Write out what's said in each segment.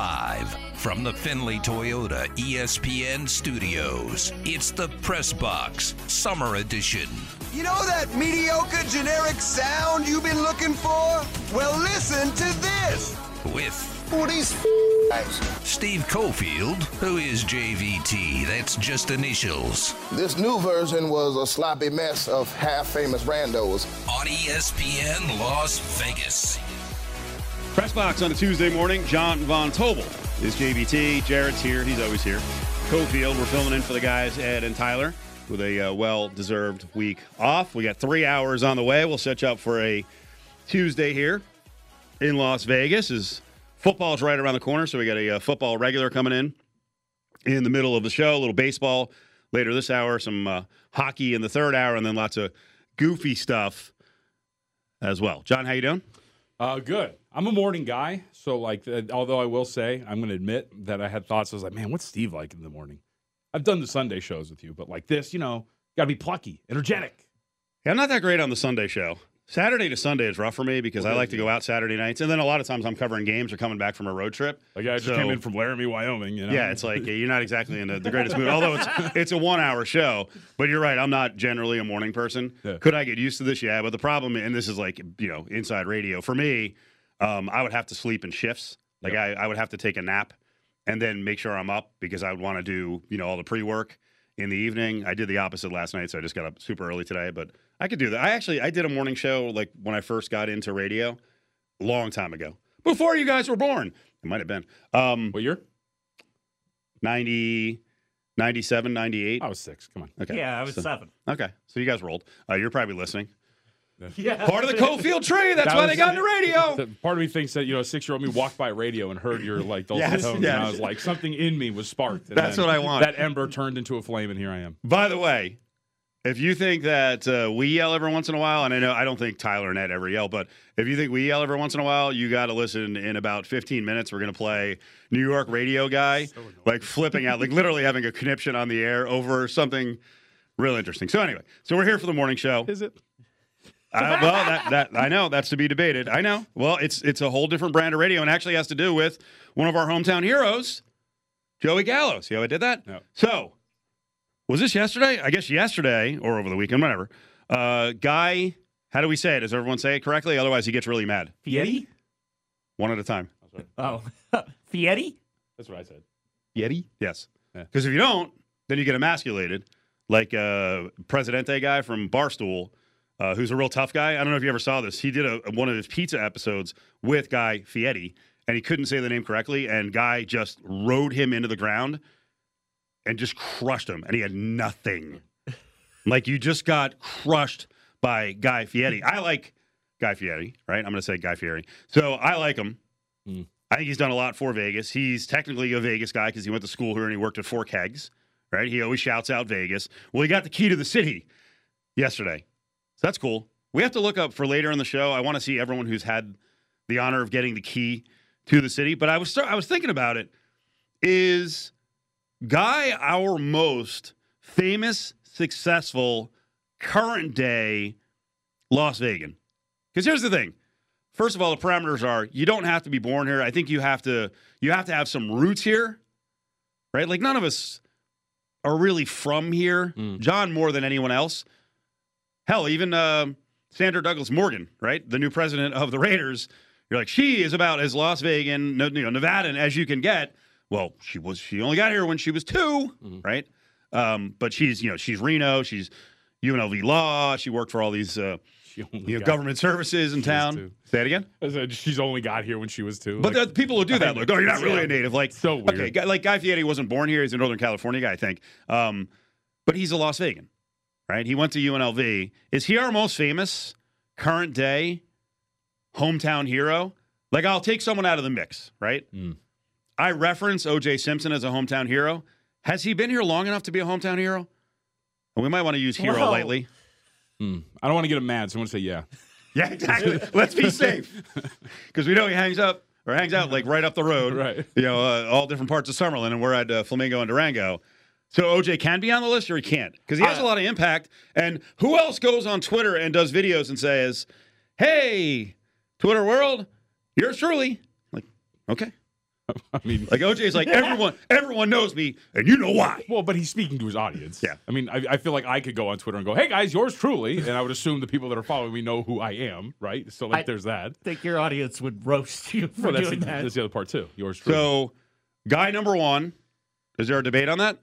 Live from the Findlay Toyota ESPN studios, it's the Press Box Summer Edition. You know that mediocre generic sound you've been looking for? Well, listen to this. With Who these? Steve Cofield, who is JVT, that's just initials, This new version was a sloppy mess of half famous randos. on ESPN Las Vegas. Press box on a Tuesday morning. John Von Tobel is JVT. Jared's here. He's always here. Cofield, we're filling in for the guys, Ed and Tyler, with a uh, well deserved week off. We got three hours on the way. We'll set you up for a Tuesday here in Las Vegas. As football's right around the corner, so we got a uh, football regular coming in in the middle of the show. A little baseball later this hour, some uh, hockey in the third hour, and then lots of goofy stuff as well. John, how you doing? Uh, good. I'm a morning guy, so like, uh, although I will say, I'm going to admit that I had thoughts. I was like, man, what's Steve like in the morning? I've done the Sunday shows with you, but like this, you know, got to be plucky, energetic. Yeah, I'm not that great on the Sunday show. Saturday to Sunday is rough for me because I like to go out Saturday nights, and then a lot of times I'm covering games or coming back from a road trip. Like I just So- came in from Laramie, Wyoming. You know? Yeah, it's like you're not exactly in the, the greatest mood. Although it's it's a one hour show, but you're right. I'm not generally a morning person. Yeah. Could I get used to this? Yeah, but the problem, and this is like you know inside radio for me, um, I would have to sleep in shifts. Like I, I would have to take a nap and then make sure I'm up because I would want to do you know all the pre work in the evening. I did the opposite last night, so I just got up super early today. But I could do that. I actually I did a morning show like when I first got into radio, a long time ago, before you guys were born. It might have been. Um, what year? 90, 97, 98. I was six. Come on. Okay. Yeah, I was So- seven. Okay. So you guys rolled. Uh, you're probably listening. Yeah. Part of the Cofield tree. That's That why was- they got into radio. The- part of me thinks that you know, a six year old me walked by radio and heard your like dulcet Yes, tones, yes. and I was like, something in me was sparked. and That's what I want. That ember turned into a flame, and here I am. By the way, if you think that uh, we yell every once in a while, and I know I don't think Tyler and Ed ever yell, but if you think we yell every once in a while, you got to listen. In about 15 minutes, we're going to play New York radio guy, like flipping out, like literally having a conniption on the air over something real interesting. So anyway, so we're here for the morning show. Is it? Uh, well, that, that I know that's to be debated. I know. Well, it's it's a whole different brand of radio, and actually has to do with one of our hometown heroes, Joey Gallo. See how I did that? No. So, was this yesterday? I guess yesterday or over the weekend, whatever. Uh, guy, how do we say it? Does everyone say it correctly? Otherwise, he gets really mad. Fieri? One at a time. Oh. Fieri? That's what I said. Yeti. Yes. Yeah. Because if you don't, then you get emasculated, like uh, Presidente guy from Barstool, uh, who's a real tough guy. I don't know if you ever saw this. He did a, one of his pizza episodes with Guy Fieri, and he couldn't say the name correctly, and Guy just rode him into the ground and just crushed him, and he had nothing. like you just got crushed by Guy Fieri. I like Guy Fieri, right? I'm going to say Guy Fieri. So I like him. Mm. I think he's done a lot for Vegas. He's technically a Vegas guy because he went to school here and he worked at Four Kegs, right? He always shouts out Vegas. Well, he got the key to the city yesterday. So that's cool. We have to look up for later in the show. I want to see everyone who's had the honor of getting the key to the city. But I was I was thinking about it. Is Guy our most famous, successful, current day Las Vegan? Because here's the thing. First of all, the parameters are you don't have to be born here. I think you have to you have to have some roots here, right? Like none of us are really from here. Mm. John more than anyone else. Hell, even uh, Sandra Douglas Morgan, right, the new president of the Raiders. You're like she is about as Las Vegan, no- you know, Nevadan as you can get. Well, she was. She only got here when she was 2 Mhm. right? Um, but she's you know she's Reno. She's UNLV law. She worked for all these uh, you know government services in town. two. Say it again. I said, she's only got here when she was two. But Like, the people who do that, like, oh, you're not really a native. Like, So weird. okay, like Guy Fieri wasn't born here; he's a Northern California guy, I think. Um, but he's a Las Vegan, right? He went to UNLV. Is he our most famous current day hometown hero? Like, I'll take someone out of the mix, right? Mm. I reference O.J. Simpson as a hometown hero. Has he been here long enough to be a hometown hero? And we might want to use hero Well- lightly. mm. I don't want to get him mad, so I'm going to say yeah. Yeah, exactly. Let's be safe because we know he hangs up or hangs out like right up the road, Right. You know, uh, all different parts of Summerlin, and we're at uh, Flamingo and Durango. So OJ can be on the list or he can't because he has a uh, lot of impact. And who else goes on Twitter and does videos and says, "Hey, Twitter world, yours truly." Like, okay, I mean, Like OJ's like everyone, everyone knows me, and you know why. well, but he's speaking to his audience. Yeah. I mean, I, I feel like I could go on Twitter and go, "Hey guys, yours truly," and I would assume the people that are following me know who I am, right? So like, I- there's that. think your audience would roast you for Well, that's, doing the, that. that's the other part too. Yours truly. So, guy number one. Is there a debate on that?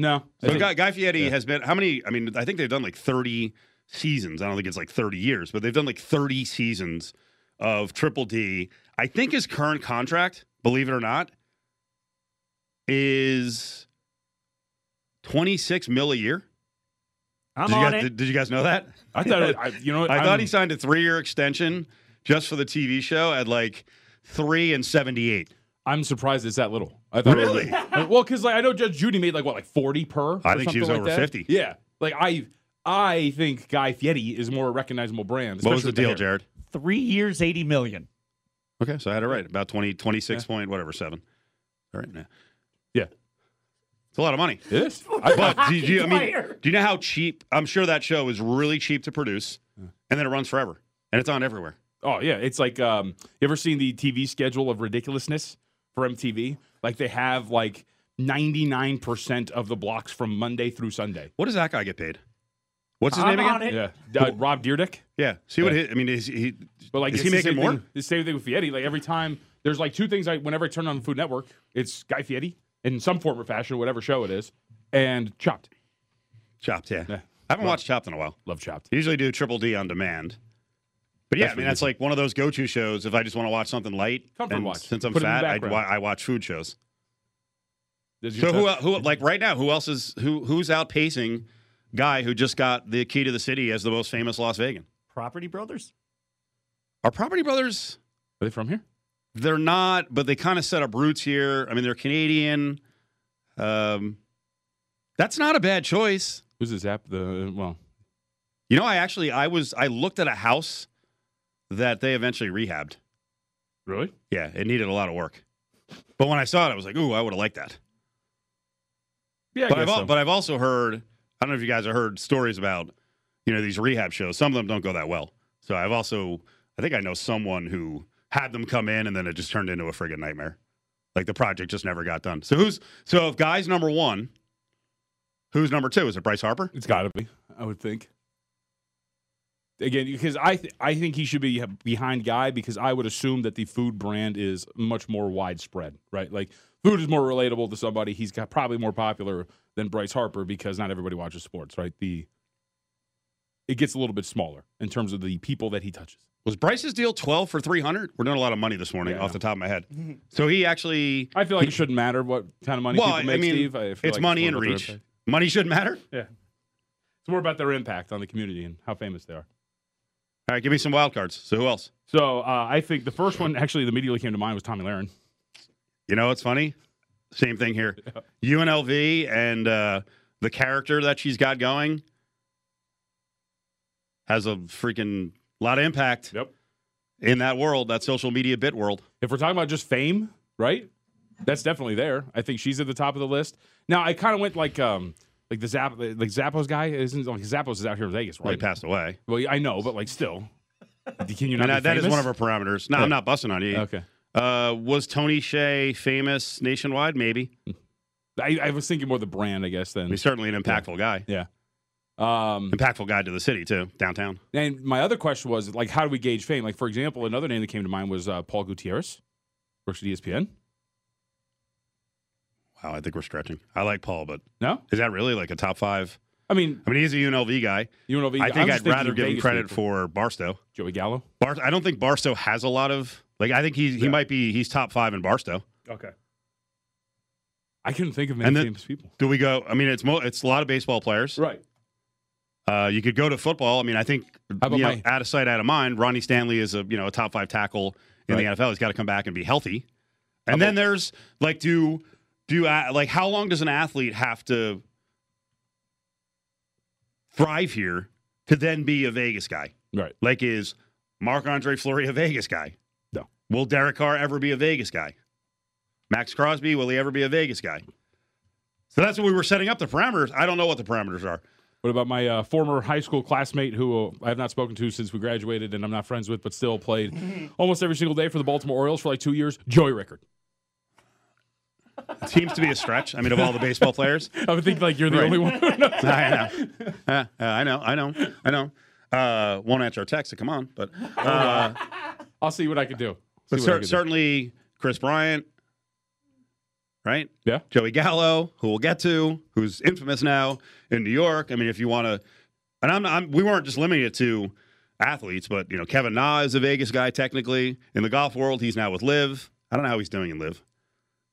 No, So Guy, Guy Fieri has been how many? I mean, I think they've done like 30 seasons. I don't think it's like 30 years, but they've done like 30 seasons of Triple D. I think his current contract, believe it or not, is 26 mil a year. I'm Did you, on guys, it. did, did you guys know that? I thought, it, I, you know, what? I I'm- thought he signed a three-year extension just for the TV show at like three and 78. I'm surprised it's that little. I thought it was- Really? well, because like I know Judge Judy made like what, like 40 per. I think she was like over that? 50. Yeah, like I, I think Guy Fieri is a more recognizable brand. What was the deal, hair. Jared? Three years, eighty million. Okay, so I had it right. About 20, 26 point, whatever, seven. All right, yeah. Yeah, It's a lot of money. it is. I, But do you, I mean, do you know how cheap? I'm sure that show is really cheap to produce, and then it runs forever, and it's on everywhere. Oh yeah, it's like um, you ever seen the TV schedule of ridiculousness for MTV? Like they have like ninety nine percent of the blocks from Monday through Sunday. What does that guy get paid? What's his I'm name on again? it. Yeah, uh, Rob Dyrdek. Yeah. See what Yeah. he, I mean? Is he? But like, is he making more? Thing, the same thing with Fieri. Like every time there's like two things. I whenever I turn on the Food Network, it's Guy Fieri in some form or fashion, whatever show it is, and Chopped. Chopped. Yeah. Yeah. I haven't watched Chopped in a while. Love Chopped. Usually do Triple D on demand. But yeah, That's I mean that's like one of those go-to shows if I just want to watch something light. Comfort and watch. Since I'm Put it in the fat, I, I watch food shows. So your who, who like right now? Who else is who who's outpacing guy who just got the key to the city as the most famous Las Vegas? Property Brothers. Are Property Brothers? are they from here? They're not, but they kind of set up roots here. I mean, they're Canadian. Um, that's not a bad choice. Who's this app? The well, You know, I actually I was I looked at a house that they eventually rehabbed. really? Yeah, it needed a lot of work. But when I saw it, I was like, "Ooh, I would have liked that." Yeah, but I've so. but I've also heard I don't know if you guys have heard stories about you know these rehab shows. Some of them don't go that well. So I've also I think I know someone who had them come in and then it just turned into a friggin' nightmare. Like the project just never got done. So who's so if guy's number one, who's number two? Is it Bryce Harper? It's got to be. I would think. Again, because I th- I think he should be behind Guy because I would assume that the food brand is much more widespread, right? Like food is more relatable to somebody. He's got probably more popular than Bryce Harper because not everybody watches sports, right? The it gets a little bit smaller in terms of the people that he touches. Was Bryce's deal twelve for three hundred? We're doing a lot of money this morning Yeah. off the top of my head. Mm-hmm. So he actually I feel like it shouldn't matter what kind of money well, people I make, mean, Steve. I feel it's like money more and reach. Money shouldn't matter. Yeah, it's more about their impact on the community and how famous they are. All right, give me some wild cards. So who else? So uh, I think the first one actually immediately came to mind was Tomi Lahren. You know what's funny? Same thing here. UNLV and uh, the character that she's got going has a freaking lot of impact Yep. in that world, that social media bit world. If we're talking about just fame, right? That's definitely there. I think she's at the top of the list. Now I kind of went like um like the Zapp like Zappos guy isn't like Zappos is out here in Vegas, Well, he right? passed away. Well, I know, but like still, can you not? That, is one of our parameters. No, Yeah. I'm not busting on you. Okay. Uh, was Tony Hsieh famous nationwide? Maybe. I, I was thinking more the brand, I guess. Then He's certainly an impactful guy. yeah. Um, Impactful guy to the city, too, downtown. and my other question was like, how do we gauge fame? Like, for example, another name that came to mind was uh, Paul Gutierrez, works at ESPN. Wow, I think we're stretching. I like Paul, but No, is that really like a top five? I mean, I mean, he's a UNLV guy. know, I think I'd rather give him credit people. for Barstow. Joey Gallo. Bar- I don't think Barstow has a lot of like. I think he he Yeah. might be he's top five in Barstow. Okay. I couldn't think of many then- famous people. Do we go? I mean, it's mo- it's a lot of baseball players. Right. Uh, you could go to football. I mean, I think you know, my- out of sight, out of mind. Ronnie Stanley is a you know a top five tackle in Right. the NFL. He's got to come back and be healthy. And then there's like do do uh, like how long does an athlete have to thrive here to then be a Vegas guy? Right. Like is Marc Andre Fleury a Vegas guy? No. Will Derek Carr ever be a Vegas guy? Maxx Crosby, will he ever be a Vegas guy? So that's what we were setting up the parameters. I don't know what the parameters are. What about my uh, former high school classmate who uh, I have not spoken to since we graduated and I'm not friends with, but still played almost every single day for the Baltimore Orioles for like two years? Joey Rickard. It seems to be a stretch. I mean, of all the baseball players, I would think like you're the only one. Who knows. I know, Uh, I know, I know, I know. Uh, won't answer our text. So come on, but uh, I'll see what I can do. but See I cer- can do. certainly Kris Bryant, right? Yeah. Joey Gallo, who we'll get to, who's infamous now in New York. I mean, if you want to, and I'm, I'm, we weren't just limiting it to athletes, but you know, Kevin Na is a Vegas guy technically in the golf world. He's now with LIV. I don't know how he's doing in LIV.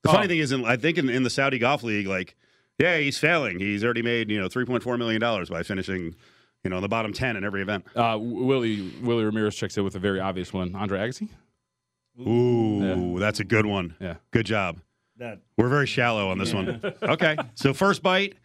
The funny Oh. thing is, in, I think in, in the Saudi Golf League, like, yeah, he's failing. He's already made you know 3.4 million dollars by finishing, you know, in the bottom 10 in every event. Uh, Willie Willie Ramirez checks in with a very obvious one. Andre Agassi. Ooh, that's a good one. Yeah. Good job. That We're very shallow on this one. Okay, so first bite.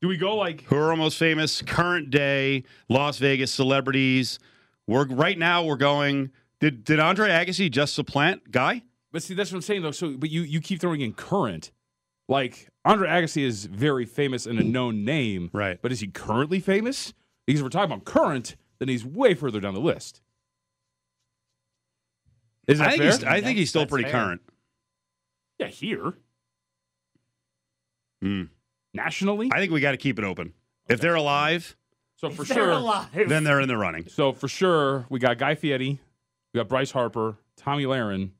Do we go like? who are our most famous current day Las Vegas celebrities. We're right now we're going. Did did Andre Agassi just supplant Guy? But see, that's what I'm saying though. So, but you you keep throwing in current. Like Andre Agassi is very famous and a known name, Right. But is he currently famous? Because if we're talking about current, then he's way further down the list. Is that I think fair? he's, I think he's still That's pretty fair. current. yeah, here Hmm. nationally. I think we got to keep it open. If they're alive, so for they're sure, alive. then they're in the running. So for sure, we got Guy Fieri, we got Bryce Harper, Tomi Lahren,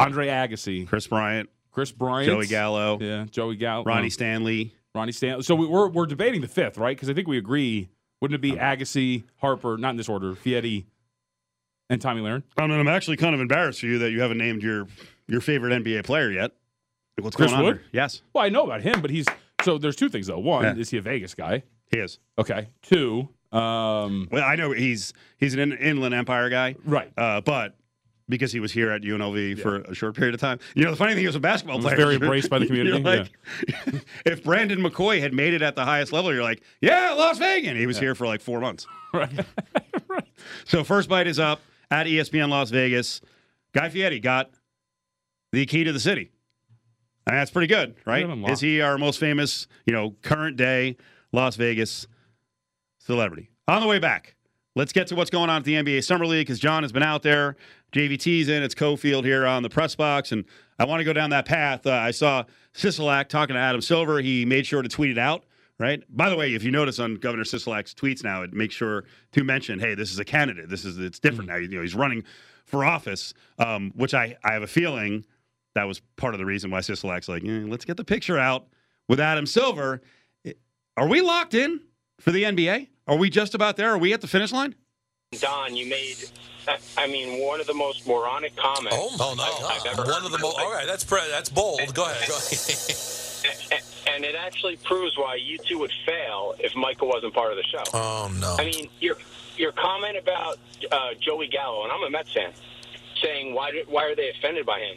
Andre Agassi, Kris Bryant, Kris Bryant, Joey Gallo, yeah, Joey Gallo, Ronnie Stanley. Ronnie Stanley. So we, we're we're debating the fifth, right? Because I think we agree. Wouldn't it be Agassi, Harper, not in this order, Fieri, and Tomi Lahren? I mean, I'm actually kind of embarrassed for you that you haven't named your your favorite NBA player yet. Like, What's Chris going on? Wood? there? Yes, Well, I know about him, but he's so there's two things though. One, Yeah. is he a Vegas guy? he is. Okay. Two, um, Well, I know he's he's an in- Inland Empire guy. right. Uh, but because he was here at UNLV for a short period of time, you know, the funny thing he was a basketball Was player. very embraced by the community, like, if Brandon McCoy had made it at the highest level, you're like, yeah, Las Vegas. He was here for like four months. Right. So first bite is up at ESPN Las Vegas. Guy Fieri got the key to the city. And that's pretty good, right? Is he our most famous, you know, current day Las Vegas celebrity? On the way back, let's get to what's going on at the NBA Summer League because John has been out there. JVT's in. It's Cofield here on the press box. And I want to go down that path. Uh, I saw Sisolak talking to Adam Silver. He made sure to tweet it out, right? By the way, if you notice on Governor Sisolak's tweets now, it makes sure to mention, hey, this is a candidate. This is, it's different now. You know, he's running for office, um, which I, I have a feeling that was part of the reason why Sisolak's like, eh, let's get the picture out with Adam Silver. Are we locked in for the NBA? Are we just about there? Are we at the finish line? Don, you made, I- I mean, one of the most moronic comments Oh, oh no! I've, I've ever One heard of the most. All right, that's pre- that's bold. Go ahead. Go ahead. A- And it actually proves why you two would fail if Michael wasn't part of the show. oh no! I mean, your your comment about uh, Joey Gallo, and I'm a Mets fan, saying why did, why are they offended by him?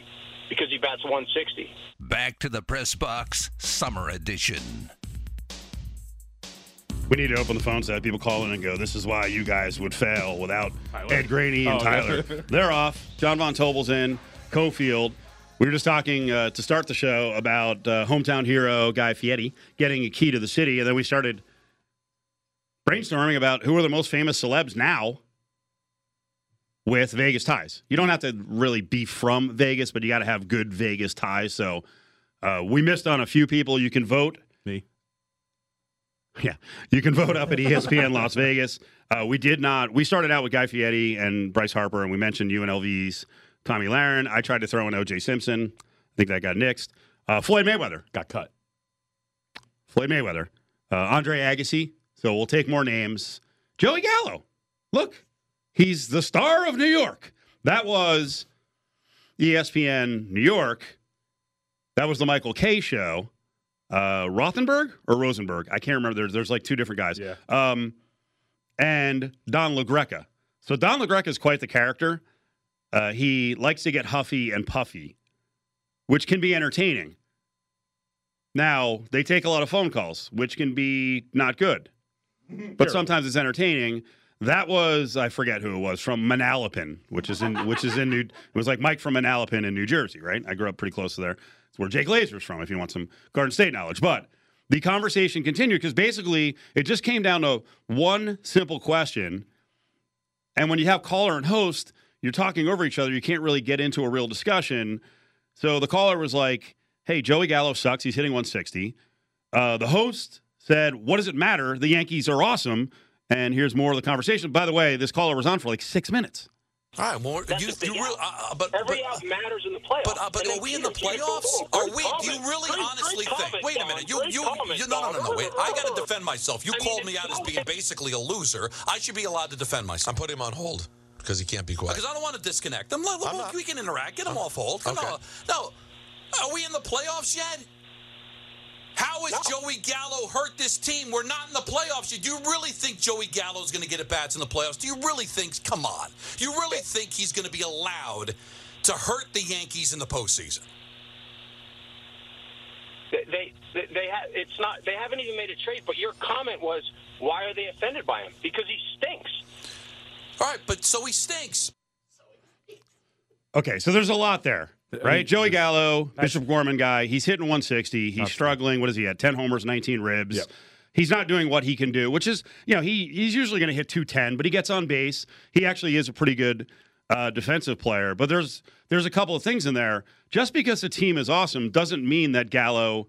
Because he bats 160. Back to the press box, summer edition. We need to open the phone so that people call in and go, this is why you guys would fail without Tyler. Ed Graney and Oh, Tyler. They're off. John Von Tobel's in. Cofield. We were just talking uh, to start the show about uh, hometown hero Guy Fieri getting a key to the city, and then we started brainstorming about who are the most famous celebs now with Vegas ties. You don't have to really be from Vegas, but you got to have good Vegas ties. So uh, we missed on a few people. You can vote. Yeah, you can vote up at ESPN Las Vegas. Uh, we did not. We started out with Guy Fieri and Bryce Harper, and we mentioned UNLV's Tomi Lahren. I tried to throw in O.J. Simpson. I think that got nixed. Uh, Floyd Mayweather. Got cut. Floyd Mayweather. Uh, Andre Agassi. So we'll take more names. Joey Gallo. Look, he's the star of New York. That was ESPN New York. That was the Michael Kay show. Uh, Rothenberg or Rosenberg? I can't remember. There's, there's like two different guys. Yeah. Um, and Don LaGreca. So Don LaGreca is quite the character. Uh, he likes to get huffy and puffy, which can be entertaining. Now, they take a lot of phone calls, which can be not good, but sometimes it's entertaining. That was I forget who it was from Manalapan, which is in which is in New. It was like Mike from Manalapan in New Jersey, right? I grew up pretty close to there. It's where Jake Lazer's from. If you want some Garden State knowledge, but the conversation continued because basically it just came down to one simple question, and when you have caller and host, you're talking over each other. You can't really get into a real discussion. So the caller was like, "Hey, Joey Gallo sucks. He's hitting 160." Uh, the host said, "What does it matter? The Yankees are awesome." And here's more of the conversation. By the way, this caller was on for like six minutes. All right, well, That's you, you really, uh, uh, but, Every but, out matters in the playoffs. But, uh, but are we in the playoffs? Are we? Do you really Great- honestly great think? Wait a minute. You, you, comment, you, no, no, no, no. Wait. I got to defend myself. You I mean, called me out as being basically a loser. I should be allowed to defend myself. I'm putting him on hold because he can't be quiet. Because I don't want to disconnect. I'm look, we can interact. Get him off hold. Come Okay. on. No. Are we in the playoffs yet? How has Joey Gallo hurt this team? We're not in the playoffs yet. Do you really think Joey Gallo is going to get at bats in the playoffs? Do you really think, come on, you really think he's going to be allowed to hurt the Yankees in the postseason? They, they, they, they ha- it's not. They haven't even made a trade. But your comment was, why are they offended by him? Because he stinks. All right, but so he stinks. Okay, so there's a lot there, right? mean, Joey Gallo, Bishop Gorman guy, he's hitting 160. He's struggling. What is he at? 10 homers, 19 ribs. Yep. He's not doing what he can do, which is, you know, he he's usually going to hit 210, but he gets on base. He actually is a pretty good uh, defensive player. But there's there's a couple of things in there. Just because the team is awesome doesn't mean that Gallo,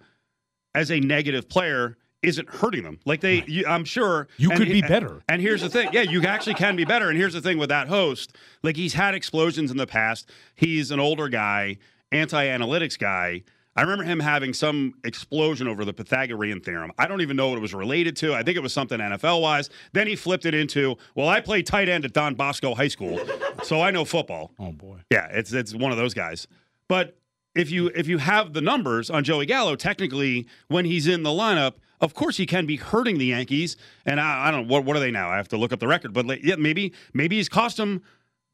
as a negative player, isn't hurting them. Like they, you, I'm sure You and could be better. And here's the thing, yeah, you actually can be better. And here's the thing with that host, like he's had explosions in the past. He's an older guy, anti-analytics guy. I remember him having some explosion over the Pythagorean theorem. I don't even know what it was related to. I think it was something NFL wise. Then he flipped it into, well, I played tight end at Don Bosco High School, so I know football. Oh boy. Yeah, it's it's one of those guys. But if you if you have the numbers on Joey Gallo, technically when he's in the lineup, of course he can be hurting the Yankees. And I, I don't know what what are they now? I have to look up the record, but yeah, maybe maybe he's cost them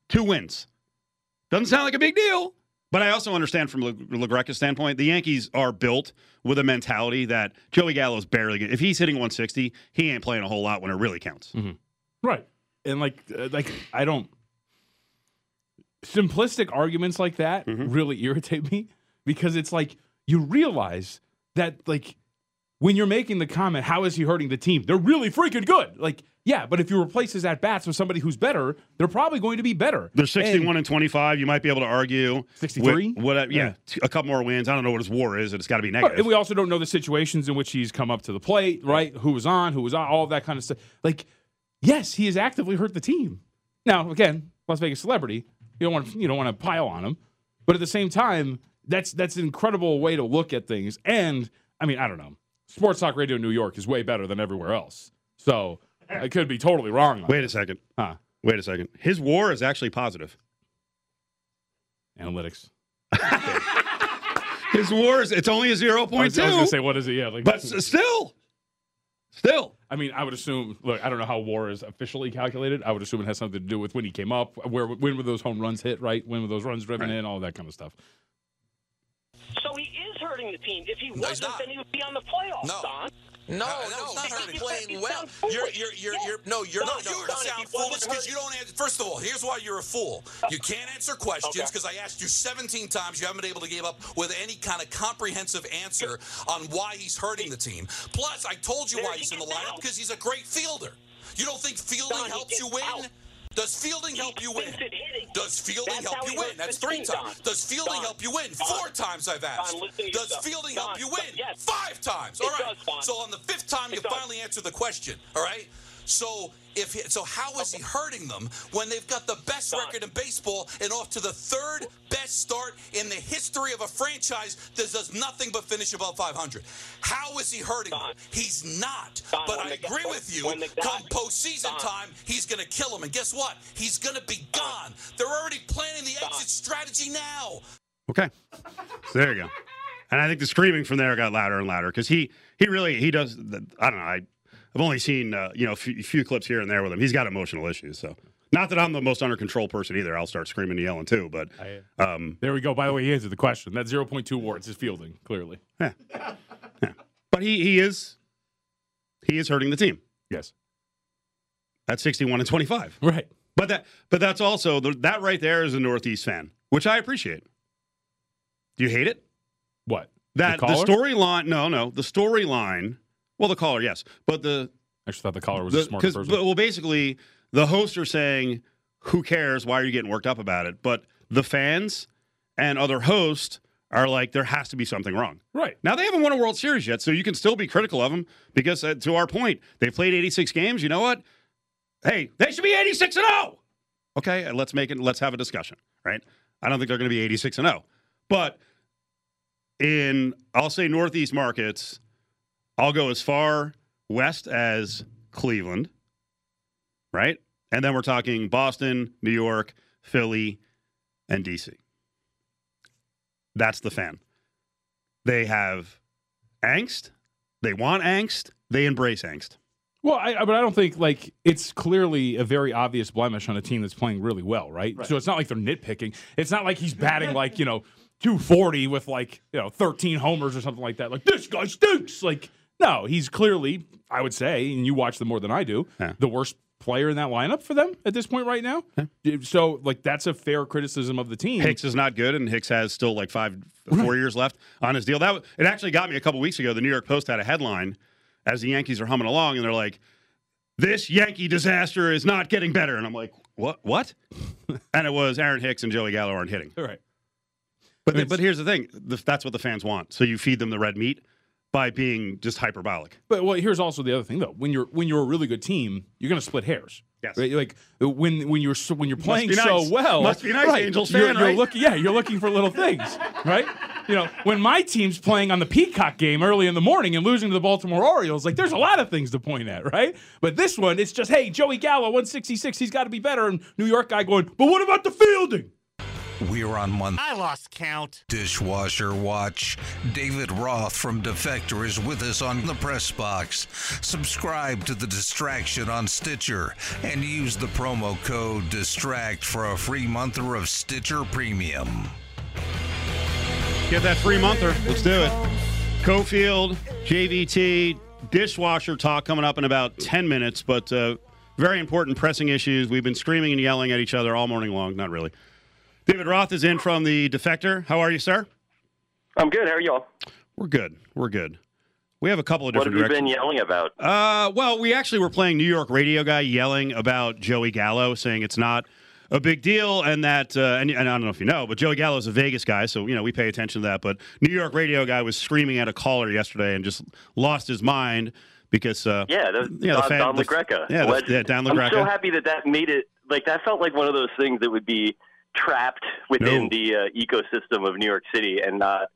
two wins. Doesn't sound like a big deal. But I also understand from Le- LaGreca's standpoint, the Yankees are built with a mentality that Joey Gallo's barely. Gonna, if he's hitting 160, he ain't playing a whole lot when it really counts. Right. And like uh, like I don't simplistic arguments like that Mm-hmm. really irritate me because it's like you realize that like when you're making the comment, how is he hurting the team? They're really freaking good. Like, yeah, but if you replace his at bats with somebody who's better, they're probably going to be better. They're 61 And- and 25. You might be able to argue 63? with- What? Yeah, Yeah. a couple more wins. I don't know what his WAR is. And it's got to be negative. And we also don't know the situations in which he's come up to the plate, right? Who was on, who was on, all of that kind of stuff. Like, yes, he has actively hurt the team. Now, again, Las Vegas celebrity, you don't want to, you don't want to pile on him, but at the same time, that's that's an incredible way to look at things. And I mean, I don't know, Sports Talk Radio in New York is way better than everywhere else. So I could be totally wrong. Wait it. a second. Huh. Wait a second. His WAR is actually positive. Analytics. His WAR is it's only a 0.2. I was, I was going to say, what is it? Yeah, like, but still, still. I mean, I would assume. Look, I don't know how WAR is officially calculated. I would assume it has something to do with when he came up, where when were those home runs hit, right? When were those runs driven in, all that kind of stuff. So he is hurting the team. If he he's wasn't, not. then he would be on the playoffs, No. Don. No, Uh, no, it's not he's hurting. playing well. You're, you're, you're, Yeah. you're, no, you're Don, not. You Don, if sound foolish because you don't answer. First of all, here's why you're a fool. You can't answer questions Okay. because I asked you 17 times. You haven't been able to give up with any kind of comprehensive answer on why he's hurting the team. Plus, I told you There why he's in the lineup because he's a great fielder. You don't think fielding Don, helps gets you win? out. Does fielding help you win? stinks at hitting. Does fielding That's help you win? That's three times. Does fielding Don. help you win? Don. Four times I've asked. Don, Does fielding help you win? yes. Five times. All right. does, so on the fifth time, It you does. finally answer the question. All right. So if he, so, how is he hurting them when they've got the best record in baseball and off to the third best start in the history of a franchise that does nothing but finish above 500? How is he hurting Don. them? He's not. Don, but I agree when- with you. when the guy- Come postseason Don. time, he's going to kill him. And guess what? He's going to be gone. They're already planning the Don. exit strategy now. Okay. So there you go. And I think the screaming from there got louder and louder because he he really he does. I don't know. I I've only seen uh, you know a few, few clips here and there with him. He's got emotional issues. So not that I'm the most under control person either. I'll start screaming and yelling too. But um, There we go. By the way, he answered the question. That 0.2 WAR is fielding, clearly. yeah. yeah. But he he is he is hurting the team Yes. at 61 and 25. Right. But that but that's also the, that right there is a Northeast fan, which I appreciate. Do you hate it? What? That the, caller? storyline? No, no, the storyline. Well, the caller, yes, but the I just thought the caller was a smart person. well, basically the hosts are saying, "Who cares? Why are you getting worked up about it?" But the fans and other hosts are like, there has to be something wrong. Right. Now, they haven't won a World Series yet, so you can still be critical of them because, uh, to our point, they've played 86 games. You know what? Hey, they should be 86 and 0. Okay, let's make it, let's have a discussion, right? I don't think they're going to be 86 and 0. But in, I'll say Northeast markets, I'll go as far west as Cleveland, right? And then we're talking Boston, New York, Philly, and DC. That's the fan. They have angst. They want angst. They embrace angst. Well, I, I- but I don't think like it's clearly a very obvious blemish on a team that's playing really well, right? So it's not like they're nitpicking. It's not like he's batting like you know 240 with like you know 13 homers or something like that. Like this guy stinks. Like no, he's clearly, I would say, and you watch them more than I do, Yeah. the worst player in that lineup for them at this point right now. So like that's a fair criticism of the team. Hicks is not good, and Hicks has still like five, four years left on his deal. That was, it actually got me a couple weeks ago. The New York Post had a headline as the Yankees are humming along, and they're like, "This Yankee disaster is not getting better," and I'm like, "What? What?" and it was Aaron Hicks and Joey Gallo aren't hitting. All right. But but here's the thing: the, that's what the fans want. So you feed them the red meat by being just hyperbolic. But well, here's also the other thing though. When you're when you're a really good team, you're going to split hairs. Yes. Right? Like when when you're so, when you're playing be so well, Must be nice, right, Angels you're, you're right? looking, yeah, you're looking for little things, right? You know, when my team's playing on the Peacock game early in the morning and losing to the Baltimore Orioles, like there's a lot of things to point at, right? But this one, it's just, hey, Joey Gallo, 166, he's got to be better. And New York guy going, but what about the fielding? We're on month I lost count. dishwasher watch. David Roth from Defector is with us on the press box. Subscribe to the distraction on Stitcher and use the promo code DISTRACT for a free monther of Stitcher Premium. Get that free monther. Let's do it. Cofield, JVT, dishwasher talk coming up in about 10 minutes, but uh, very important pressing issues. We've been screaming and yelling at each other all morning long. Not really. David Roth is in from the Defector. How are you, sir? I'm good. How are y'all? We're good. We're good. We have a couple of different. What have you been yelling about? Uh, well, we actually were playing New York radio guy yelling about Joey Gallo, saying it's not a big deal, and that, uh, and, and I don't know if you know, but Joey Gallo is a Vegas guy, so you know we pay attention to that. But New York radio guy was screaming at a caller yesterday and just lost his mind because, uh, Yeah, the, yeah, the Don, fan- Don the- LaGreca. yeah, the- yeah, Don I'm so happy that that made it. Like that felt like one of those things that would be trapped within No. the uh, ecosystem of New York City and not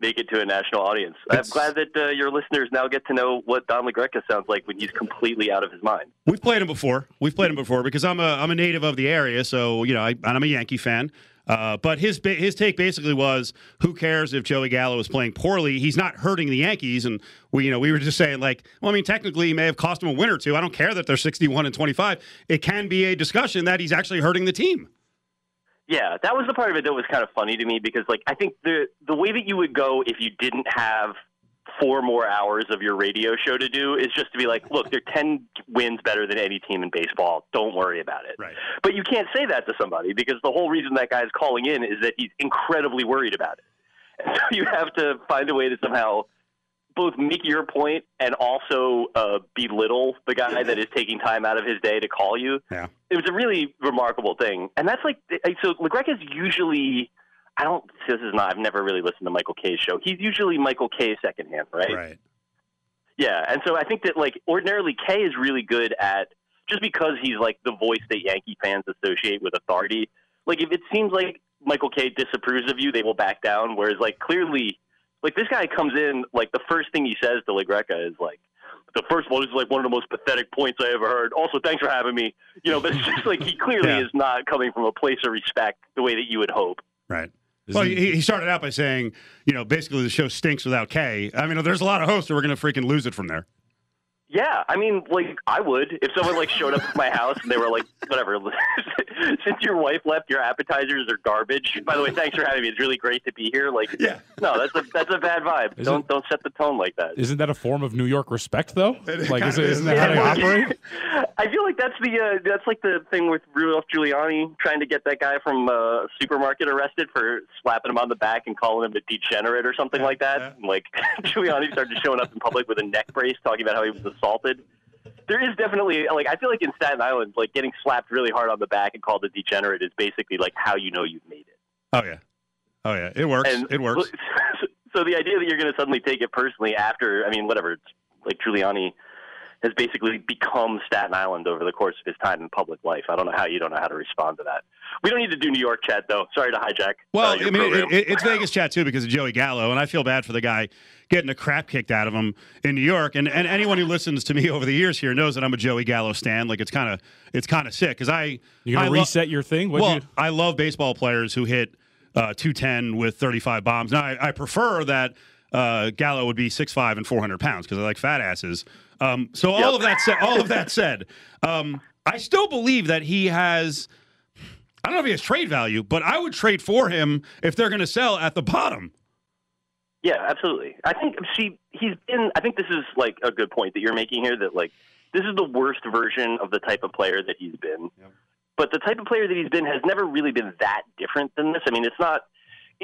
make it to a national audience. I'm glad that uh, your listeners now get to know what Don LaGreca sounds like when he's completely out of his mind. We've played him before. We've played him before because I'm a I'm a native of the area, so you know I, and I'm a Yankee fan. Uh, but his his take basically was, who cares if Joey Gallo is playing poorly? He's not hurting the Yankees, and we you know we were just saying like, well, I mean, technically he may have cost him a win or two. I don't care that they're 61 and 25. It can be a discussion that he's actually hurting the team. Yeah, that was the part of it that was kind of funny to me because, like, I think the the way that you would go if you didn't have four more hours of your radio show to do is just to be like, look, they're ten wins better than any team in baseball. Don't worry about it. Right. But you can't say that to somebody because the whole reason that guy's calling in is that he's incredibly worried about it. And so you have to find a way to somehow both make your point and also uh, belittle the guy that is taking time out of his day to call you Yeah. it was a really remarkable thing, and that's like so. LaGreca is usually. I don't. This is not. I've never really listened to Michael Kay's show. He's usually Michael Kay secondhand, right? Right. Yeah, and so I think that like ordinarily Kay is really good at just because he's like the voice that Yankee fans associate with authority. Like if it seems like Michael Kay disapproves of you, they will back down. Whereas like clearly, like this guy comes in, like the first thing he says to LaGreca is like. The first one is like one of the most pathetic points I ever heard. Also, thanks for having me. You know, but it's just like he clearly Yeah. is not coming from a place of respect the way that you would hope. Right. Isn't- Well, he, he started out by saying, you know, basically the show stinks without Kay. I mean, there's a lot of hosts who are going to freaking lose it from there. Yeah, I mean, like I would if someone like showed up at my house and they were like, whatever. Since your wife left, your appetizers are garbage. By the way, thanks for having me. It's really great to be here. Like, Yeah. no, that's a that's a bad vibe. Is don't don't set the tone like that. Isn't that a form of New York respect, though? Like, is, isn't that how they operate? I feel like that's the uh, that's like the thing with Rudolph Giuliani trying to get that guy from uh, supermarket arrested for slapping him on the back and calling him a degenerate or something like that. yeah. And, like Giuliani started showing up in public with a neck brace, talking about how he was assaulted. There is definitely like I feel like in Staten Island, like getting slapped really hard on the back and called a degenerate is basically like how you know you've made it. Oh yeah, Oh yeah, it works. And it works. So the idea that you're going to suddenly take it personally after, I mean, whatever, like Giuliani has basically become Staten Island over the course of his time in public life. I don't know how you don't know how to respond to that. We don't need to do New York chat though. Sorry to hijack. Well, uh, I mean, it, it, it's Vegas chat too because of Joey Gallo, and I feel bad for the guy getting the crap kicked out of him in New York. And and anyone who listens to me over the years here knows that I'm a Joey Gallo stan. Like it's kind of it's kind of sick because I You gonna I lo- reset your thing? What'd well, you- I love baseball players who hit uh, 210 with 35 bombs. Now I, I prefer that uh, Gallo would be 6'5 and 400 pounds because I like fat asses. Um, so all of that said, all of that said, um, I still believe that he has. I don't know if he has trade value, but I would trade for him if they're going to sell at the bottom. Yeah, absolutely. I think see he's been. I think this is like a good point that you're making here. That like this is the worst version of the type of player that he's been. But the type of player that he's been has never really been that different than this. I mean, it's not.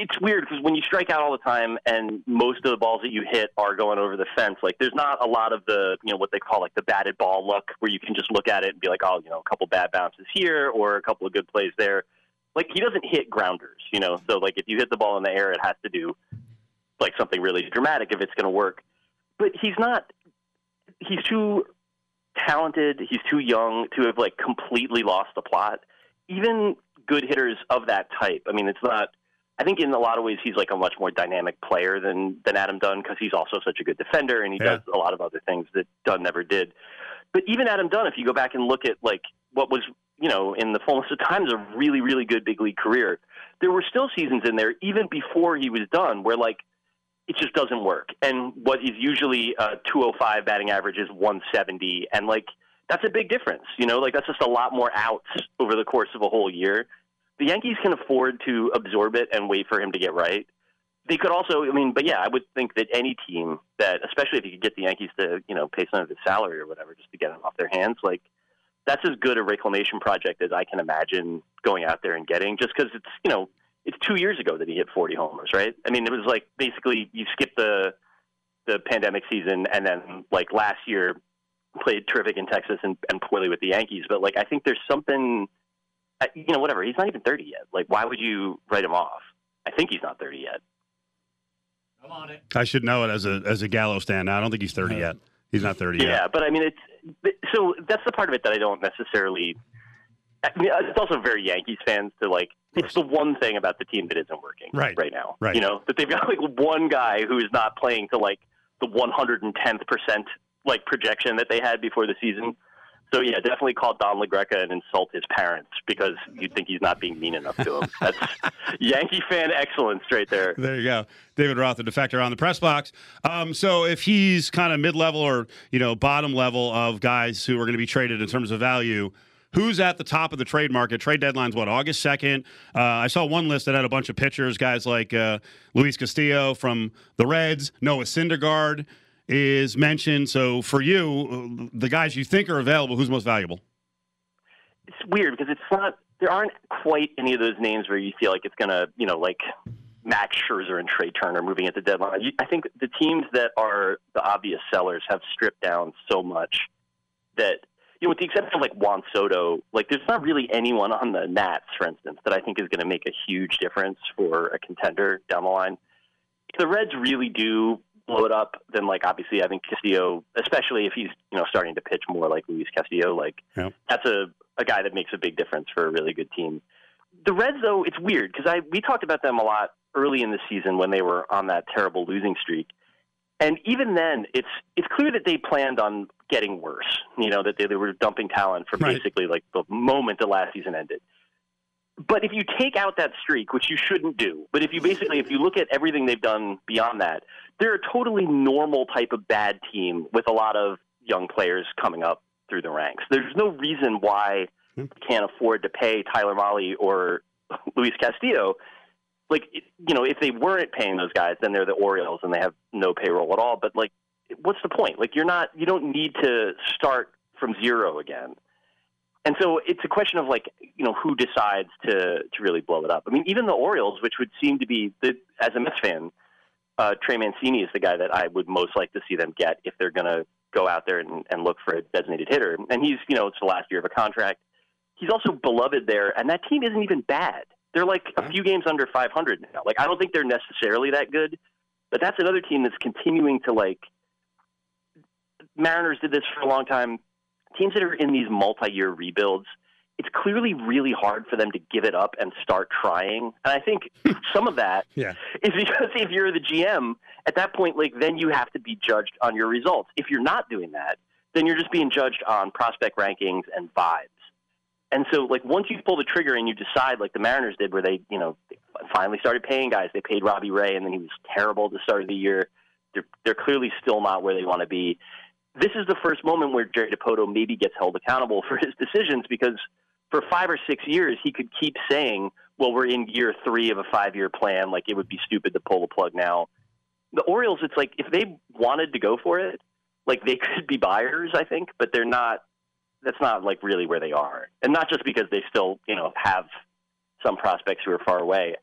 It's weird because when you strike out all the time and most of the balls that you hit are going over the fence, like there's not a lot of the you know what they call like the batted ball look, where you can just look at it and be like, oh, you know, a couple bad bounces here or a couple of good plays there. Like he doesn't hit grounders, you know. So like if you hit the ball in the air, it has to do like something really dramatic if it's going to work. But he's not. He's too talented. He's too young to have like completely lost the plot. Even good hitters of that type. I mean, it's not. I think in a lot of ways he's like a much more dynamic player than than Adam Dunn because he's also such a good defender and he Yeah. does a lot of other things that Dunn never did. But even Adam Dunn, if you go back and look at like what was you know in the fullness of times a really really good big league career, there were still seasons in there even before he was done where like it just doesn't work. And what is usually uh, a 205 batting average is 170, and like that's a big difference. You know, like that's just a lot more outs over the course of a whole year. The Yankees can afford to absorb it and wait for him to get right. They could also, I mean, but yeah, I would think that any team that, especially if you could get the Yankees to, you know, pay some of his salary or whatever, just to get him off their hands, like that's as good a reclamation project as I can imagine going out there and getting. Just because it's, you know, it's two years ago that he hit 40 homers, right? I mean, it was like basically you skip the the pandemic season and then like last year played terrific in Texas and, and poorly with the Yankees. But like I think there's something, you know, whatever. He's not even 30 yet. Like why would you write him off? I think he's not 30 yet. I'm on it. I should know it as a as a Gallo stand. Now I don't think he's 30 uh-huh. yet. He's not 30 Yeah, yet. Yeah, but I mean, it's so that's the part of it that I don't necessarily. I mean, it's also very Yankees fans to like. It's the one thing about the team that isn't working Right. right now. Right. You know that they've got like one guy who is not playing to like the 110th percent like projection that they had before the season. So yeah, definitely call Don LaGreca and insult his parents because you think he's not being mean enough to him. That's Yankee fan excellence right there. There you go, David Roth, the defector on the press box. Um, so if he's kind of mid level or you know bottom level of guys who are going to be traded in terms of value, who's at the top of the trade market? Trade deadline's what August second. Uh, I saw one list that had a bunch of pitchers, guys like uh, Luis Castillo from the Reds, Noah Syndergaard is mentioned. So for you, the guys you think are available, who's most valuable? it's weird because it's not there aren't quite any of those names where you feel like it's gonna you know like Max Scherzer and Trea Turner moving at the deadline. I think the teams that are the obvious sellers have stripped down so much that you know with the exception of like Juan Soto, like there's not really anyone on the Nats, for instance, that I think is going to make a huge difference for a contender down the line. The Reds really do blow it up, then like obviously I think Castillo, especially if he's you know starting to pitch more like Luis Castillo, like Yeah. that's a a guy that makes a big difference for a really good team. The Reds, though, it's weird because I we talked about them a lot early in the season when they were on that terrible losing streak, and even then, it's it's clear that they planned on getting worse. You know that they, they were dumping talent for Right. basically like the moment the last season ended. But if you take out that streak, which you shouldn't do, but if you basically if you look at everything they've done beyond that, they're a totally normal type of bad team with a lot of young players coming up through the ranks. There's no reason why hmm. you can't afford to pay Tyler Mahle or Luis Castillo. Like, you know, if they weren't paying those guys, then they're the Orioles and they have no payroll at all. But like, what's the point? Like, you're not, you don't need to start from zero again. And so it's a question of like, you know, who decides to to really blow it up. I mean, even the Orioles, which would seem to be, the, as a Mets fan, uh, Trey Mancini is the guy that I would most like to see them get if they're going to go out there and, and look for a designated hitter. And he's, you know, it's the last year of a contract. He's also beloved there, and that team isn't even bad. They're like a few games under 500 now. Like I don't think they're necessarily that good, but that's another team that's continuing to like. Mariners did this for a long time. Teams that are in these multi-year rebuilds, it's clearly really hard for them to give it up and start trying. And I think some of that Yeah. is because if you're the GM at that point, like then you have to be judged on your results. If you're not doing that, then you're just being judged on prospect rankings and vibes. And so, like once you pull the trigger and you decide, like the Mariners did, where they, you know, they finally started paying guys. They paid Robbie Ray, and then he was terrible at the start of the year. They're they're clearly still not where they want to be. This is the first moment where Jerry Dipoto maybe gets held accountable for his decisions because for five or six years he could keep saying, "Well, we're in year three of a five-year plan. Like it would be stupid to pull the plug now." The Orioles, it's like if they wanted to go for it, like they could be buyers, I think, but they're not. That's not like really where they are, and not just because they still, you know, have some prospects who are far away.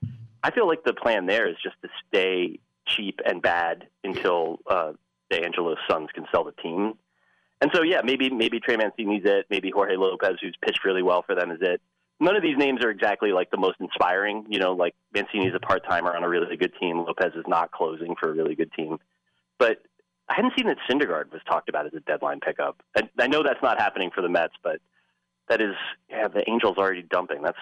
I feel like the plan there is just to stay cheap and bad until uh, the Angelos Sons can sell the team. And so, yeah, maybe maybe Trey Mancini's it. Maybe Jorge Lopez, who's pitched really well for them, is it. None of these names are exactly like the most inspiring. You know, like Mancini's a part timer on a really good team. Lopez is not closing for a really good team. But I hadn't seen that Syndergaard was talked about as a deadline pickup. I, I know that's not happening for the Mets, but that is, yeah, the Angels already dumping. That's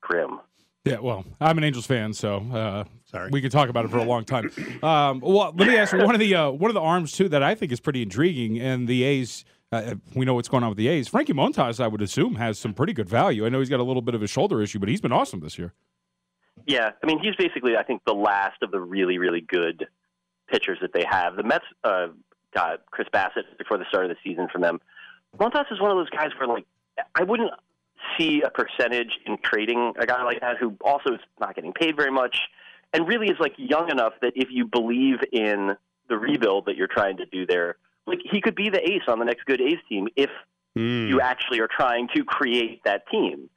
grim. Yeah, well, I'm an Angels fan, so uh, Sorry. we could talk about it for a long time. Um, well, let me ask you one of the uh, one of the arms too that I think is pretty intriguing, and the A's. Uh, we know what's going on with the A's. Frankie Montas, I would assume, has some pretty good value. I know he's got a little bit of a shoulder issue, but he's been awesome this year. Yeah, I mean, he's basically, I think, the last of the really, really good pitchers that they have. The Mets uh, got Chris Bassitt before the start of the season from them. Montas is one of those guys where, like, I wouldn't see a percentage in trading a guy like that who also is not getting paid very much and really is, like, young enough that if you believe in the rebuild that you're trying to do there, like, he could be the ace on the next good A's team if Hmm. you actually are trying to create that team.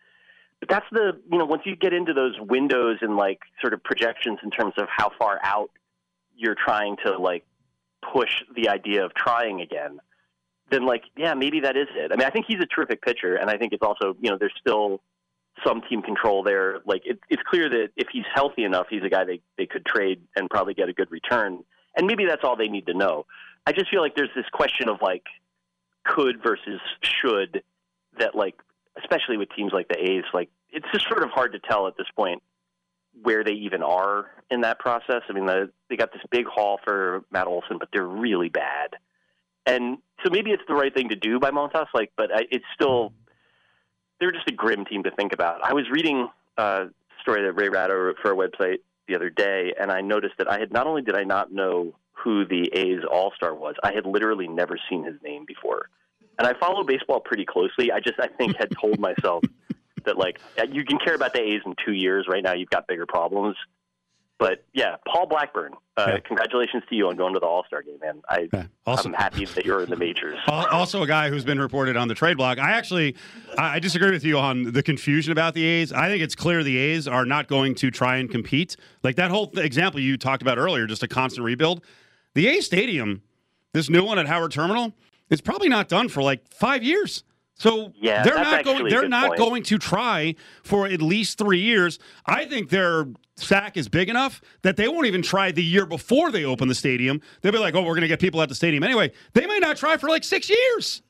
But that's the you know once you get into those windows and like sort of projections in terms of how far out you're trying to like push the idea of trying again, then like yeah maybe that is it. I mean I think he's a terrific pitcher and I think it's also you know there's still some team control there. Like it, it's clear that if he's healthy enough, he's a guy they they could trade and probably get a good return. And maybe that's all they need to know. I just feel like there's this question of like could versus should that like especially with teams like the A's like it's just sort of hard to tell at this point where they even are in that process. I mean, the, they got this big haul for Matt Olson, but they're really bad. And so maybe it's the right thing to do by Montas, like, but I, it's still they're just a grim team to think about. I was reading a story that Ray Ratto wrote for a website the other day, and I noticed that I had not only did I not know who the A's All Star was, I had literally never seen his name before. And I follow baseball pretty closely. I just I think had told myself that like you can care about the A's in two years. Right now, you've got bigger problems. But yeah, Paul Blackburn, uh, Yeah. congratulations to you on going to the All Star game, man. I Awesome. I'm happy that you're in the majors. Also, a guy who's been reported on the trade block. I actually, I disagree with you on the confusion about the A's. I think it's clear the A's are not going to try and compete. Like that whole th- example you talked about earlier, just a constant rebuild. The A Stadium, this new one at Howard Terminal, is probably not done for like five years. So Yeah, they're not going. They're not point. going to try for at least three years. I think their sack is big enough that they won't even try the year before they open the stadium. They'll be like, "Oh, we're going to get people at the stadium anyway." They may not try for like six years.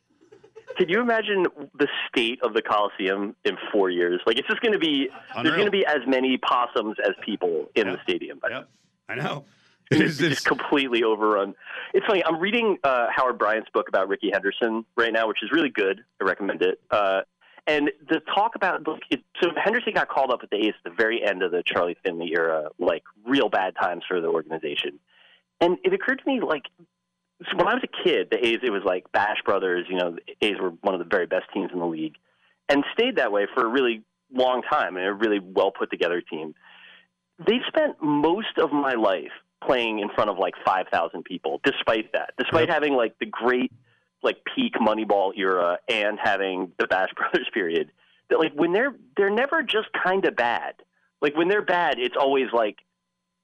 Can you imagine the state of the Coliseum in four years? Like it's just going to be Unreal. there's going to be as many possums as people in the stadium. Yep, I know. It's just completely overrun. It's funny. I'm reading uh, Howard Bryant's book about Rickey Henderson right now, which is really good. I recommend it. Uh, and the talk about like, it, so Henderson got called up at the A's at the very end of the Charlie Finley era, like real bad times for the organization. And it occurred to me like so when I was a kid, the A's it was like Bash Brothers. You know, the A's were one of the very best teams in the league, and stayed that way for a really long time and a really well put together team. They spent most of my life playing in front of like 5,000 people, despite that, despite having like the great, like peak Moneyball era and having the Bash Brothers period. That like when they're they're never just kind of bad. Like when they're bad, it's always like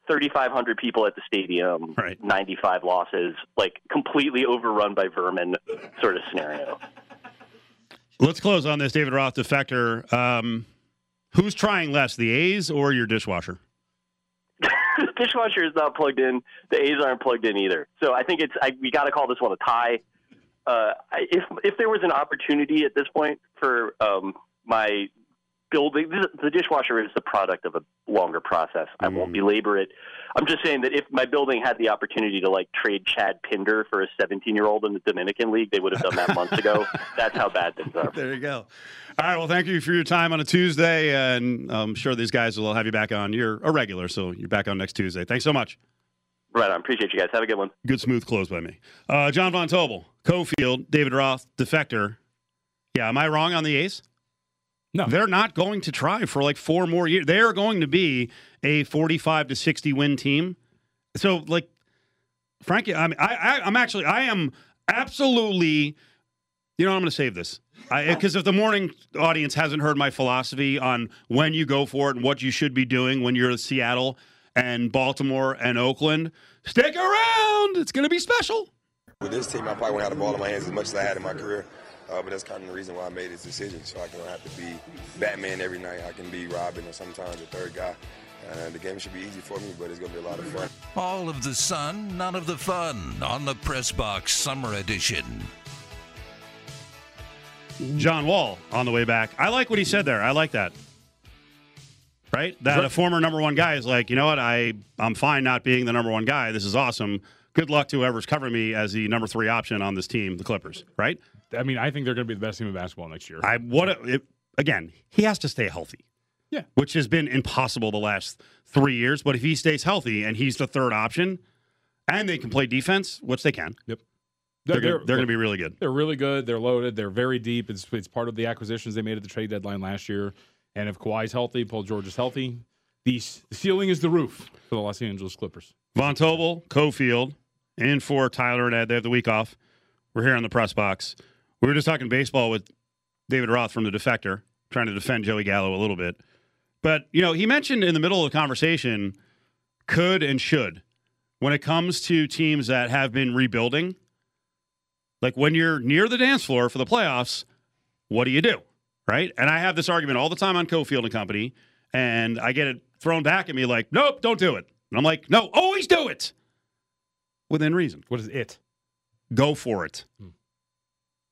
3,500 people at the stadium, Right. 95 losses, like completely overrun by vermin sort of scenario. Let's close on this, David Roth defector. Um, Who's trying less, the A's or your dishwasher? Dishwasher is not plugged in. The A's aren't plugged in either. So I think it's I, we got to call this one a tie. Uh, if if there was an opportunity at this point for um, my building, the, dishwasher is the product of a longer process. I won't belabor it. I'm just saying that if my building had the opportunity to like trade Chad Pinder for a 17 year old in the Dominican League, they would have done that months ago. That's how bad things are. There you go. All right. Well, thank you for your time on a Tuesday, and I'm sure these guys will have you back on. You're a regular, so you're back on next Tuesday. Thanks so much. Right on. Appreciate you guys. Have a good one. Good smooth close by me. Uh, Jon Von Tobel, Cofield, David Roth, defector. Yeah, am I wrong on the A's? No. They're not going to try for like four more years. They are going to be a 45 to 60 win team. So, like, Frankie, I mean, I, I, I'm actually, I am absolutely, you know, I'm going to save this. Because if the morning audience hasn't heard my philosophy on when you go for it and what you should be doing when you're in Seattle and Baltimore and Oakland, stick around. It's going to be special. With this team, I probably won't have the ball in my hands as much as I had in my career. Uh, but that's kind of the reason why I made this decision. So I don't have to be Batman every night. I can be Robin or sometimes the third guy. Uh, the game should be easy for me, but it's going to be a lot of fun. All of the sun, none of the fun on the Press Box Summer Edition. John Wall on the way back. I like what he said there. I like that. Right? That a former number one guy is like, you know what? I I'm fine not being the number one guy. This is awesome. Good luck to whoever's covering me as the number three option on this team, the Clippers. Right? I mean, I think they're going to be the best team in basketball next year. I what a- it, again? He has to stay healthy. Yeah. which has been impossible the last three years. But if he stays healthy and he's the third option, and they can play defense, which they can, Yep. they're, gonna, they're going to be really good. They're really good. They're loaded. They're very deep. It's it's part of the acquisitions they made at the trade deadline last year. And if Kawhi's healthy, Paul George is healthy, the, the ceiling is the roof for the Los Angeles Clippers. Von Tobel, Cofield, and for Tyler and Ed. They have the week off. We're here on the press box. We were just talking baseball with David Roth from the Defector, trying to defend Joey Gallo a little bit. But, you know, he mentioned in the middle of the conversation could and should when it comes to teams that have been rebuilding. Like when you're near the dance floor for the playoffs, what do you do? Right? And I have this argument all the time on Cofield and Company, and I get it thrown back at me like, nope, don't do it. And I'm like, no, always do it within reason. What is it? Go for it. Hmm.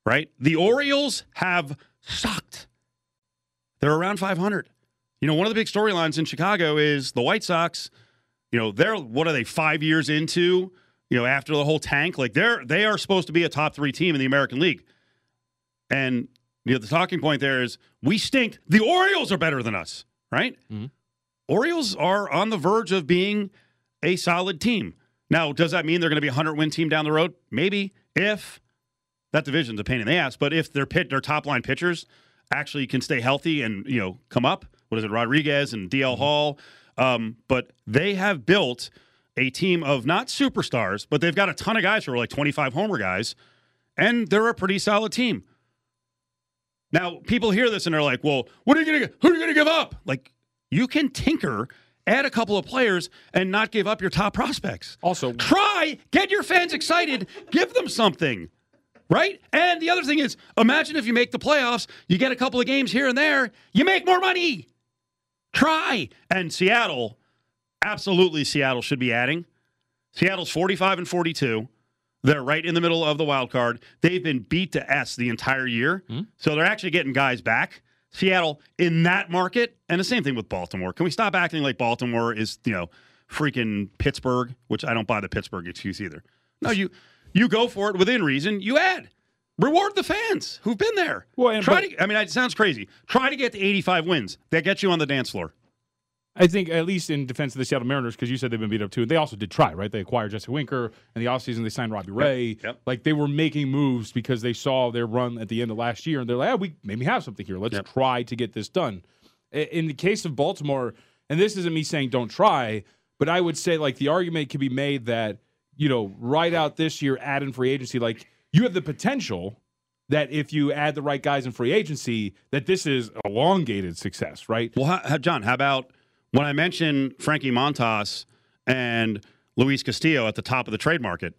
Right? The Orioles have sucked. They're around 500. You know, one of the big storylines in Chicago is the White Sox. You know, they're what are they five years into? You know, after the whole tank, like they're they are supposed to be a top three team in the American League. And you know, the talking point there is we stink. The Orioles are better than us, right? Mm-hmm. Orioles are on the verge of being a solid team. Now, does that mean they're going to be a 100 win team down the road? Maybe if that division's a pain in the ass, but if their pit their top line pitchers actually can stay healthy and, you know, come up, what is it, Rodriguez and DL Hall, um, but they have built a team of not superstars, but they've got a ton of guys who are like 25 homer guys, and they're a pretty solid team. Now, people hear this and they're like, "Well, what are you going to who are you going to give up?" Like, you can tinker, add a couple of players, and not give up your top prospects. Also, try get your fans excited, give them something, right? And the other thing is, imagine if you make the playoffs, you get a couple of games here and there, you make more money. Try and Seattle, absolutely, Seattle should be adding. Seattle's forty-five and forty-two. They're right in the middle of the wild card. They've been beat to S the entire year. Hmm? So they're actually getting guys back. Seattle in that market, and the same thing with Baltimore. Can we stop acting like Baltimore is, you know, freaking Pittsburgh, which I don't buy the Pittsburgh excuse either. No, you you go for it within reason, you add. Reward the fans who've been there. Well, and- Try but- to I mean, it sounds crazy. Try to get to 85 wins. That gets you on the dance floor. I think at least in defense of the Seattle Mariners, because you said they've been beat up too. They also did try, right? They acquired Jesse Winker in the offseason. They signed Robbie Ray. Yep. Like they were making moves because they saw their run at the end of last year, and they're like, "Ah, we maybe have something here. Let's try to get this done." In the case of Baltimore, and this isn't me saying don't try, but I would say like the argument can be made that you know right out this year, add in free agency, like you have the potential that if you add the right guys in free agency, that this is elongated success, right? Well, how, how- John, how about when I mention Frankie Montas and Luis Castillo at the top of the trade market?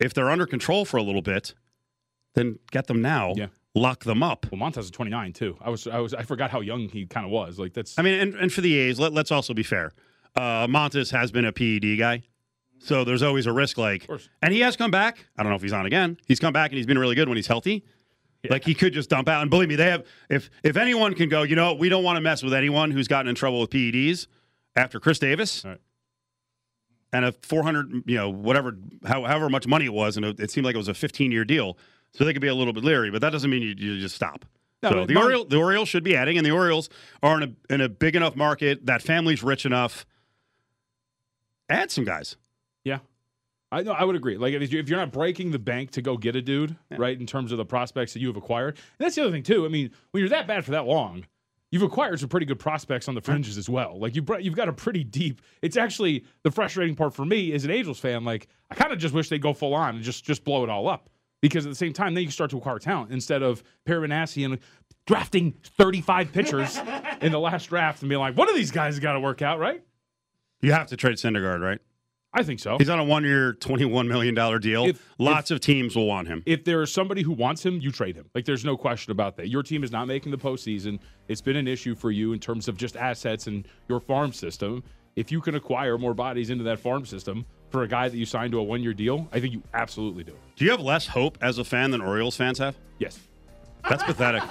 If they're under control for a little bit, then get them now. Yeah. lock them up. Well, Montas is 29 too. I was I was I forgot how young he kind of was. Like that's I mean, and, and for the A's, let, let's also be fair. Uh, Montas has been a PED guy, so there's always a risk. Like, and he has come back. I don't know if he's on again. He's come back and he's been really good when he's healthy. Like he could just dump out. And believe me, they have. If if anyone can go, you know, we don't want to mess with anyone who's gotten in trouble with PEDs after Chris Davis. And a 400, you know, whatever, how, however much money it was, and it, it seemed like it was a 15 year deal. So they could be a little bit leery, but that doesn't mean you, you just stop. No, so the, Oriole, the Orioles should be adding, and the Orioles are in a, in a big enough market. That family's rich enough. Add some guys. Yeah. I know I would agree. Like if you- if you're not breaking the bank to go get a dude, right, in terms of the prospects that you have acquired. And that's the other thing too. I mean, when you're that bad for that long, you've acquired some pretty good prospects on the fringes as well. Like you you've got a pretty deep. It's actually the frustrating part for me as an Angels fan. Like I kind of just wish they'd go full on and just just blow it all up. Because at the same time, then you start to acquire talent instead of Paramanassi and drafting 35 pitchers in the last draft and being like, one of these guys got to work out, right? You have to trade Syndergaard, right? I think so. He's on a one year, $21 million deal. If- Lots of teams will want him. if there is somebody who wants him, you trade him. Like there's no question about that. Your team is not making the postseason. It's been an issue for you in terms of just assets and your farm system. If you can acquire more bodies into that farm system for a guy that you signed to a one year deal, I think you absolutely do. Do you have less hope as a fan than Orioles fans have? Yes. That's pathetic.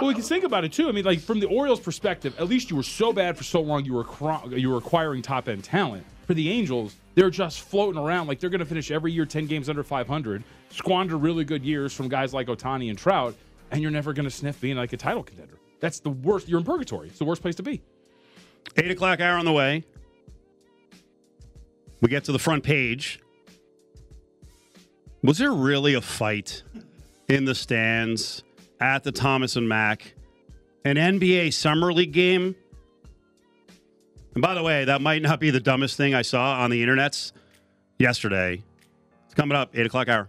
Well, we can think about it too. I mean, like from the Orioles' perspective, at least you were so bad for so long. You were you were acquiring top end talent. For the Angels, they're just floating around like they're going to finish every year ten games under 500, squander really good years from guys like Ohtani and Trout, and you're never going to sniff being like a title contender. That's the worst. You're in purgatory. It's the worst place to be. Eight o'clock hour on the way. We get to the front page. Was there really a fight in the stands at the Thomas and Mack? An NBA Summer League game? And by the way, that might not be the dumbest thing I saw on the internets yesterday. It's coming up, 8 o'clock hour.